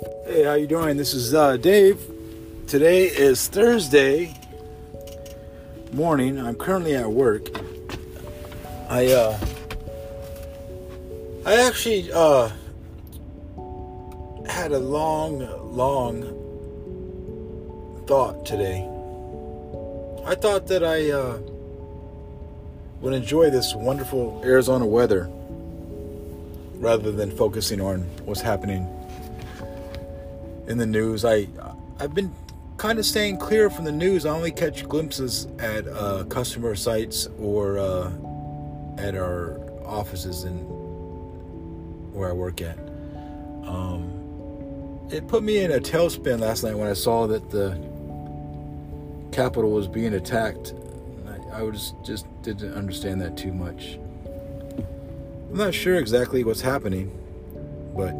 Hey, how you doing? This is uh, Dave. Today is Thursday morning. I'm currently at work. I uh, I actually uh, had a long, long thought today. I thought that I uh, would enjoy this wonderful Arizona weather rather than focusing on what's happening in the news. I I've been kind of staying clear from the news. I only catch glimpses at uh, customer sites or uh, at our offices and where I work at. Um, it put me in a tailspin last night when I saw that the Capitol was being attacked. I, I was just didn't understand that too much. I'm not sure exactly what's happening, but